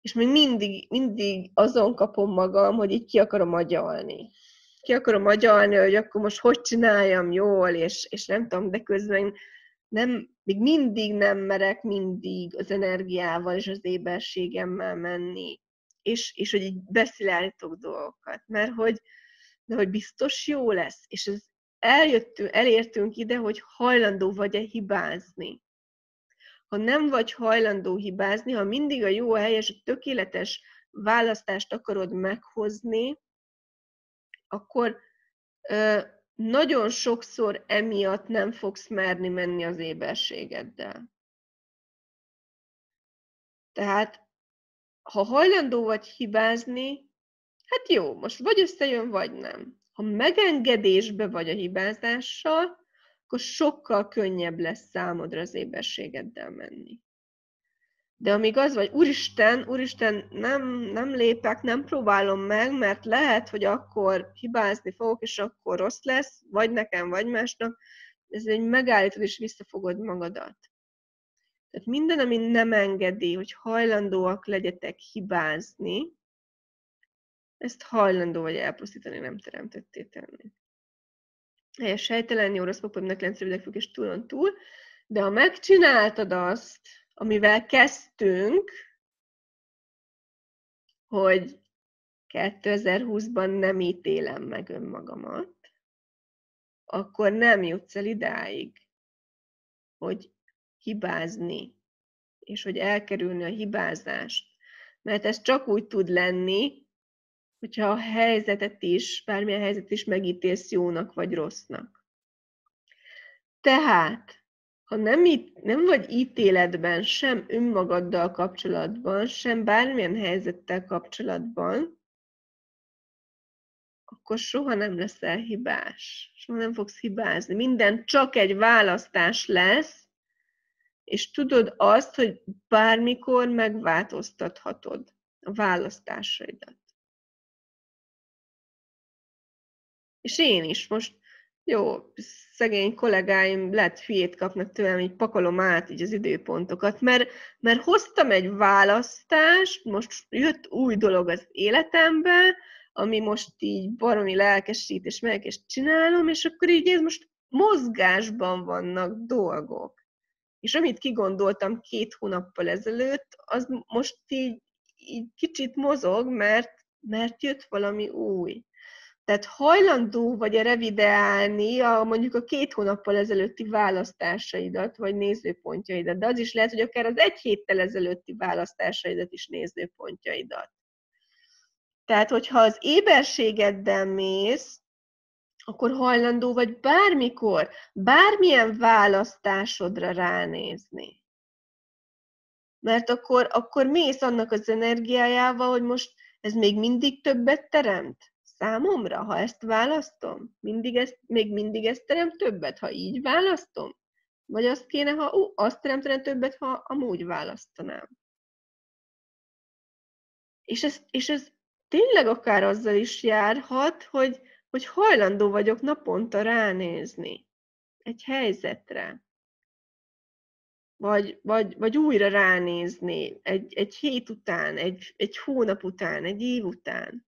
és még mindig, mindig azon kapom magam, hogy így ki akarom agyalni. Ki akarom agyalni, hogy akkor most hogy csináljam jól, és, és nem tudom, de közben nem, még mindig nem merek mindig az energiával és az éberségemmel menni, és, és hogy így beszélítok dolgokat, mert hogy, de hogy biztos jó lesz, és ez eljöttünk, elértünk ide, hogy hajlandó vagy-e hibázni. Ha nem vagy hajlandó hibázni, ha mindig a jó, a helyes, a tökéletes választást akarod meghozni, akkor ö, nagyon sokszor emiatt nem fogsz merni menni az éberségeddel. Tehát, ha hajlandó vagy hibázni, hát jó, most vagy összejön, vagy nem. Ha megengedésbe vagy a hibázással, akkor sokkal könnyebb lesz számodra az éberségeddel menni. De amíg az vagy, úristen, úristen, nem, nem lépek, nem próbálom meg, mert lehet, hogy akkor hibázni fogok, és akkor rossz lesz, vagy nekem, vagy másnak, ez egy megállítod, és visszafogod magadat. Tehát minden, ami nem engedi, hogy hajlandóak legyetek hibázni, ezt hajlandó vagy elpusztítani, nem teremtetté tenni. Helyes sejtelen, jó, rossz neklenc, rövidek, és túlon túl, de ha megcsináltad azt, amivel kezdtünk, hogy 2020-ban nem ítélem meg önmagamat, akkor nem jutsz el idáig, hogy hibázni, és hogy elkerülni a hibázást. Mert ez csak úgy tud lenni, hogyha a helyzetet is, bármilyen helyzet is megítélsz jónak vagy rossznak. Tehát, ha nem, nem vagy ítéletben, sem önmagaddal kapcsolatban, sem bármilyen helyzettel kapcsolatban, akkor soha nem leszel hibás. Soha nem fogsz hibázni. Minden csak egy választás lesz, és tudod azt, hogy bármikor megváltoztathatod a választásaidat. És én is most, jó, szegény kollégáim lett hülyét kapnak tőlem, így pakolom át így az időpontokat, mert, mert hoztam egy választást, most jött új dolog az életembe, ami most így baromi lelkesít, és meg és csinálom, és akkor így ez most mozgásban vannak dolgok. És amit kigondoltam két hónappal ezelőtt, az most így, így kicsit mozog, mert, mert jött valami új. Tehát hajlandó vagy-e revideálni a, mondjuk a két hónappal ezelőtti választásaidat, vagy nézőpontjaidat, de az is lehet, hogy akár az egy héttel ezelőtti választásaidat is nézőpontjaidat. Tehát, hogyha az éberségeddel mész, akkor hajlandó vagy bármikor, bármilyen választásodra ránézni. Mert akkor, akkor mész annak az energiájával, hogy most ez még mindig többet teremt számomra, ha ezt választom, mindig ezt, még mindig ezt terem többet, ha így választom? Vagy azt kéne, ha ó, azt teremtene többet, ha amúgy választanám? És ez, és ez tényleg akár azzal is járhat, hogy, hogy hajlandó vagyok naponta ránézni egy helyzetre. Vagy, vagy, vagy újra ránézni egy, egy hét után, egy, egy hónap után, egy év után.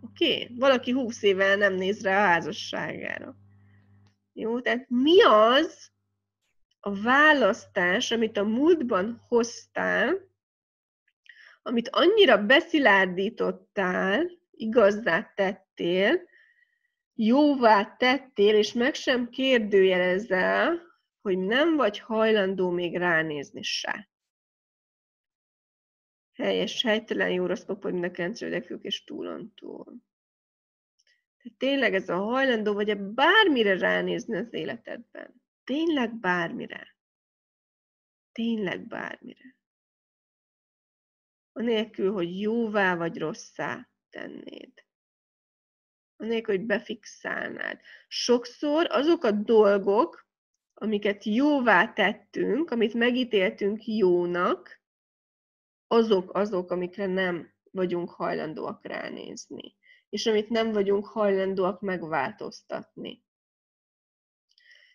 Oké? Okay? Valaki húsz éve nem néz rá a házasságára. Jó, tehát mi az a választás, amit a múltban hoztál, amit annyira beszilárdítottál, igazzá tettél, jóvá tettél, és meg sem kérdőjelezel, hogy nem vagy hajlandó még ránézni se helyes, helytelen, jó, rossz, papa, minden kencrődekük és túlon túl. Tehát tényleg ez a hajlandó vagy-e bármire ránézni az életedben? Tényleg bármire. Tényleg bármire. Anélkül, hogy jóvá vagy rosszá tennéd. Anélkül, hogy befixálnád. Sokszor azok a dolgok, amiket jóvá tettünk, amit megítéltünk jónak, azok azok, amikre nem vagyunk hajlandóak ránézni, és amit nem vagyunk hajlandóak megváltoztatni.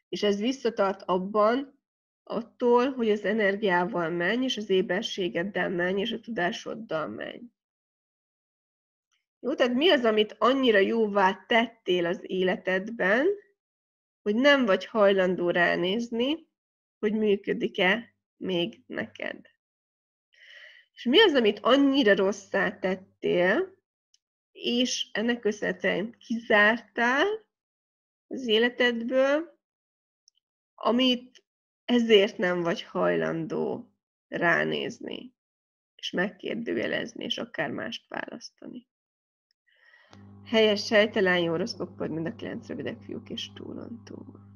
És ez visszatart abban, attól, hogy az energiával menj, és az éberségeddel menj, és a tudásoddal menj. Jó, tehát mi az, amit annyira jóvá tettél az életedben, hogy nem vagy hajlandó ránézni, hogy működik-e még neked. És mi az, amit annyira rosszá tettél, és ennek köszönhetően kizártál az életedből, amit ezért nem vagy hajlandó ránézni, és megkérdőjelezni, és akár mást választani. Helyes, sejtelen, jó, rossz, mind a kilenc rövidek fiúk és túlon túl.